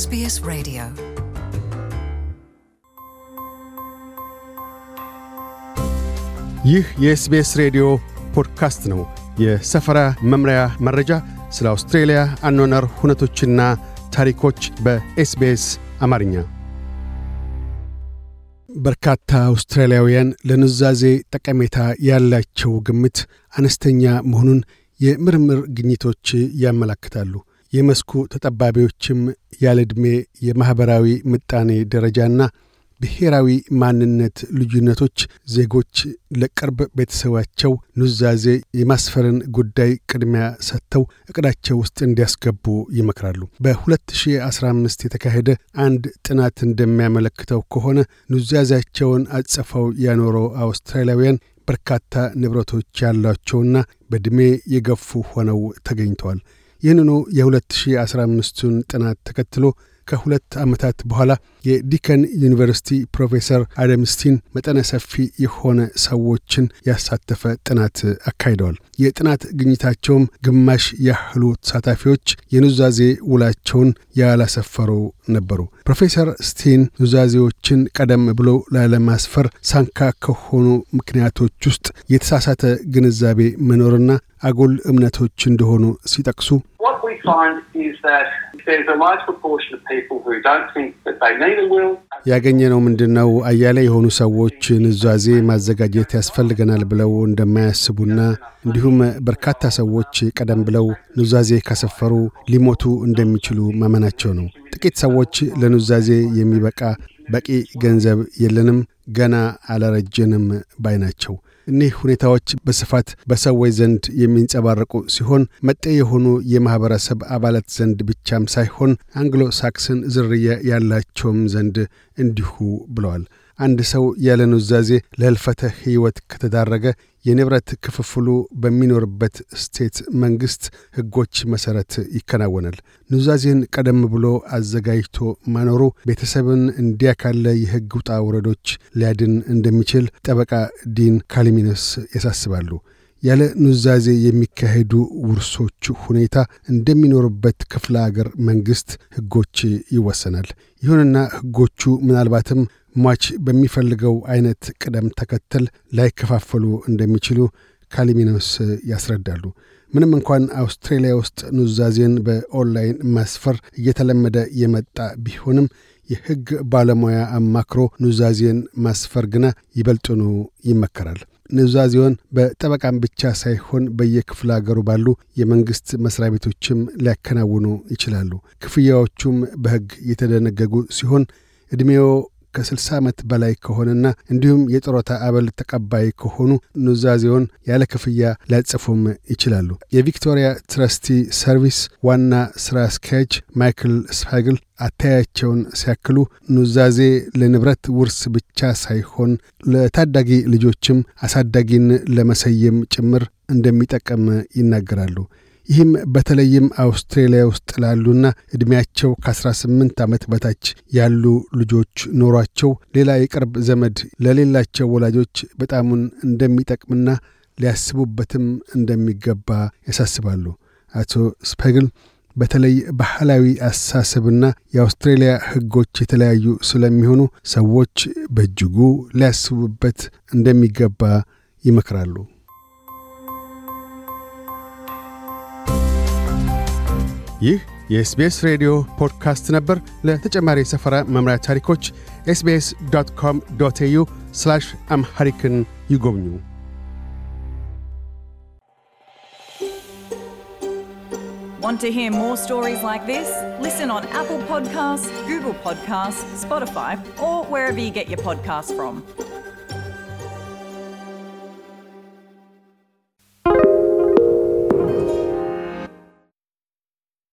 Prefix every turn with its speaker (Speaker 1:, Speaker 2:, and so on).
Speaker 1: SBS Radio.
Speaker 2: ይህ የኤስቤስ ሬዲዮ ፖድካስት ነው። የሰፈራ መምሪያ መረጃ፣ ስለ አውስትሬልያ አኗኗር ሁነቶችና ታሪኮች በኤስቤስ አማርኛ። በርካታ አውስትራሊያውያን ለኑዛዜ ጠቀሜታ ያላቸው ግምት አነስተኛ መሆኑን የምርምር ግኝቶች ያመላክታሉ። የመስኩ ተጠባቢዎችም ያለ ዕድሜ የማኅበራዊ ምጣኔ ደረጃና ብሔራዊ ማንነት ልዩነቶች ዜጎች ለቅርብ ቤተሰባቸው ኑዛዜ የማስፈርን ጉዳይ ቅድሚያ ሰጥተው እቅዳቸው ውስጥ እንዲያስገቡ ይመክራሉ። በ2015 የተካሄደ አንድ ጥናት እንደሚያመለክተው ከሆነ ኑዛዜያቸውን አጽፈው ያኖረው አውስትራሊያውያን በርካታ ንብረቶች ያሏቸውና በዕድሜ የገፉ ሆነው ተገኝተዋል። ይህንኑ የ2015ቱን ጥናት ተከትሎ ከሁለት ዓመታት በኋላ የዲከን ዩኒቨርሲቲ ፕሮፌሰር አደምስቲን መጠነ ሰፊ የሆነ ሰዎችን ያሳተፈ ጥናት አካሂደዋል። የጥናት ግኝታቸውም ግማሽ ያህሉ ተሳታፊዎች የኑዛዜ ውላቸውን ያላሰፈሩ ነበሩ። ፕሮፌሰር ስቲን ኑዛዜዎችን ቀደም ብሎ ላለማስፈር ሳንካ ከሆኑ ምክንያቶች ውስጥ የተሳሳተ ግንዛቤ መኖርና አጉል እምነቶች እንደሆኑ ሲጠቅሱ
Speaker 3: we find is that there's a large proportion of people who don't think that they need a will.
Speaker 2: ያገኘነው ምንድን ነው? አያሌ የሆኑ ሰዎች ኑዛዜ ማዘጋጀት ያስፈልገናል ብለው እንደማያስቡና እንዲሁም በርካታ ሰዎች ቀደም ብለው ኑዛዜ ካሰፈሩ ሊሞቱ እንደሚችሉ ማመናቸው ነው። ጥቂት ሰዎች ለኑዛዜ የሚበቃ በቂ ገንዘብ የለንም፣ ገና አላረጀንም ባይ ናቸው። እኒህ ሁኔታዎች በስፋት በሰዎች ዘንድ የሚንጸባረቁ ሲሆን መጤ የሆኑ የማኅበረሰብ አባላት ዘንድ ብቻም ሳይሆን አንግሎ ሳክሰን ዝርያ ያላቸውም ዘንድ እንዲሁ ብለዋል። አንድ ሰው ያለ ኑዛዜ ለህልፈተ ሕይወት ከተዳረገ የንብረት ክፍፍሉ በሚኖርበት state መንግሥት ሕጎች መሠረት ይከናወናል። ኑዛዜን ቀደም ብሎ አዘጋጅቶ ማኖሩ ቤተሰብን እንዲያ ካለ የሕግ ውጣ ውረዶች ሊያድን እንደሚችል ጠበቃ ዲን ካሊሚነስ ያሳስባሉ። ያለ ኑዛዜ የሚካሄዱ ውርሶች ሁኔታ እንደሚኖሩበት ክፍለ አገር መንግሥት ሕጎች ይወሰናል። ይሁንና ሕጎቹ ምናልባትም ሟች በሚፈልገው አይነት ቅደም ተከተል ላይከፋፈሉ እንደሚችሉ ካሊሚኖስ ያስረዳሉ። ምንም እንኳን አውስትሬሊያ ውስጥ ኑዛዜን በኦንላይን ማስፈር እየተለመደ የመጣ ቢሆንም የሕግ ባለሙያ አማክሮ ኑዛዜን ማስፈር ግና ይበልጥኑ ይመከራል። ኑዛዜውን በጠበቃም ብቻ ሳይሆን በየክፍለ አገሩ ባሉ የመንግሥት መስሪያ ቤቶችም ሊያከናውኑ ይችላሉ። ክፍያዎቹም በሕግ የተደነገጉ ሲሆን ዕድሜዎ ከ60 ዓመት በላይ ከሆነና እንዲሁም የጡረታ አበል ተቀባይ ከሆኑ ኑዛዜውን ያለ ክፍያ ሊያጽፉም ይችላሉ። የቪክቶሪያ ትረስቲ ሰርቪስ ዋና ሥራ አስኪያጅ ማይክል ስፓግል አታያቸውን ሲያክሉ ኑዛዜ ለንብረት ውርስ ብቻ ሳይሆን ለታዳጊ ልጆችም አሳዳጊን ለመሰየም ጭምር እንደሚጠቅም ይናገራሉ። ይህም በተለይም አውስትሬሊያ ውስጥ ላሉና ዕድሜያቸው ከ18 ዓመት በታች ያሉ ልጆች ኖሯቸው ሌላ የቅርብ ዘመድ ለሌላቸው ወላጆች በጣሙን እንደሚጠቅምና ሊያስቡበትም እንደሚገባ ያሳስባሉ። አቶ ስፐግል በተለይ ባህላዊ አስተሳሰብና የአውስትሬልያ ሕጎች የተለያዩ ስለሚሆኑ ሰዎች በእጅጉ ሊያስቡበት እንደሚገባ ይመክራሉ። ይህ የኤስቤስ ሬዲዮ ፖድካስት ነበር። ለተጨማሪ የሰፈራ መምሪያ ታሪኮች ኤስቤስ ዶት ኮም ዶት ኤዩ አምሐሪክን ይጎብኙ።
Speaker 4: Want to hear more stories like this? Listen on Apple Podcasts, Google Podcasts, Spotify, or wherever you get your podcasts from.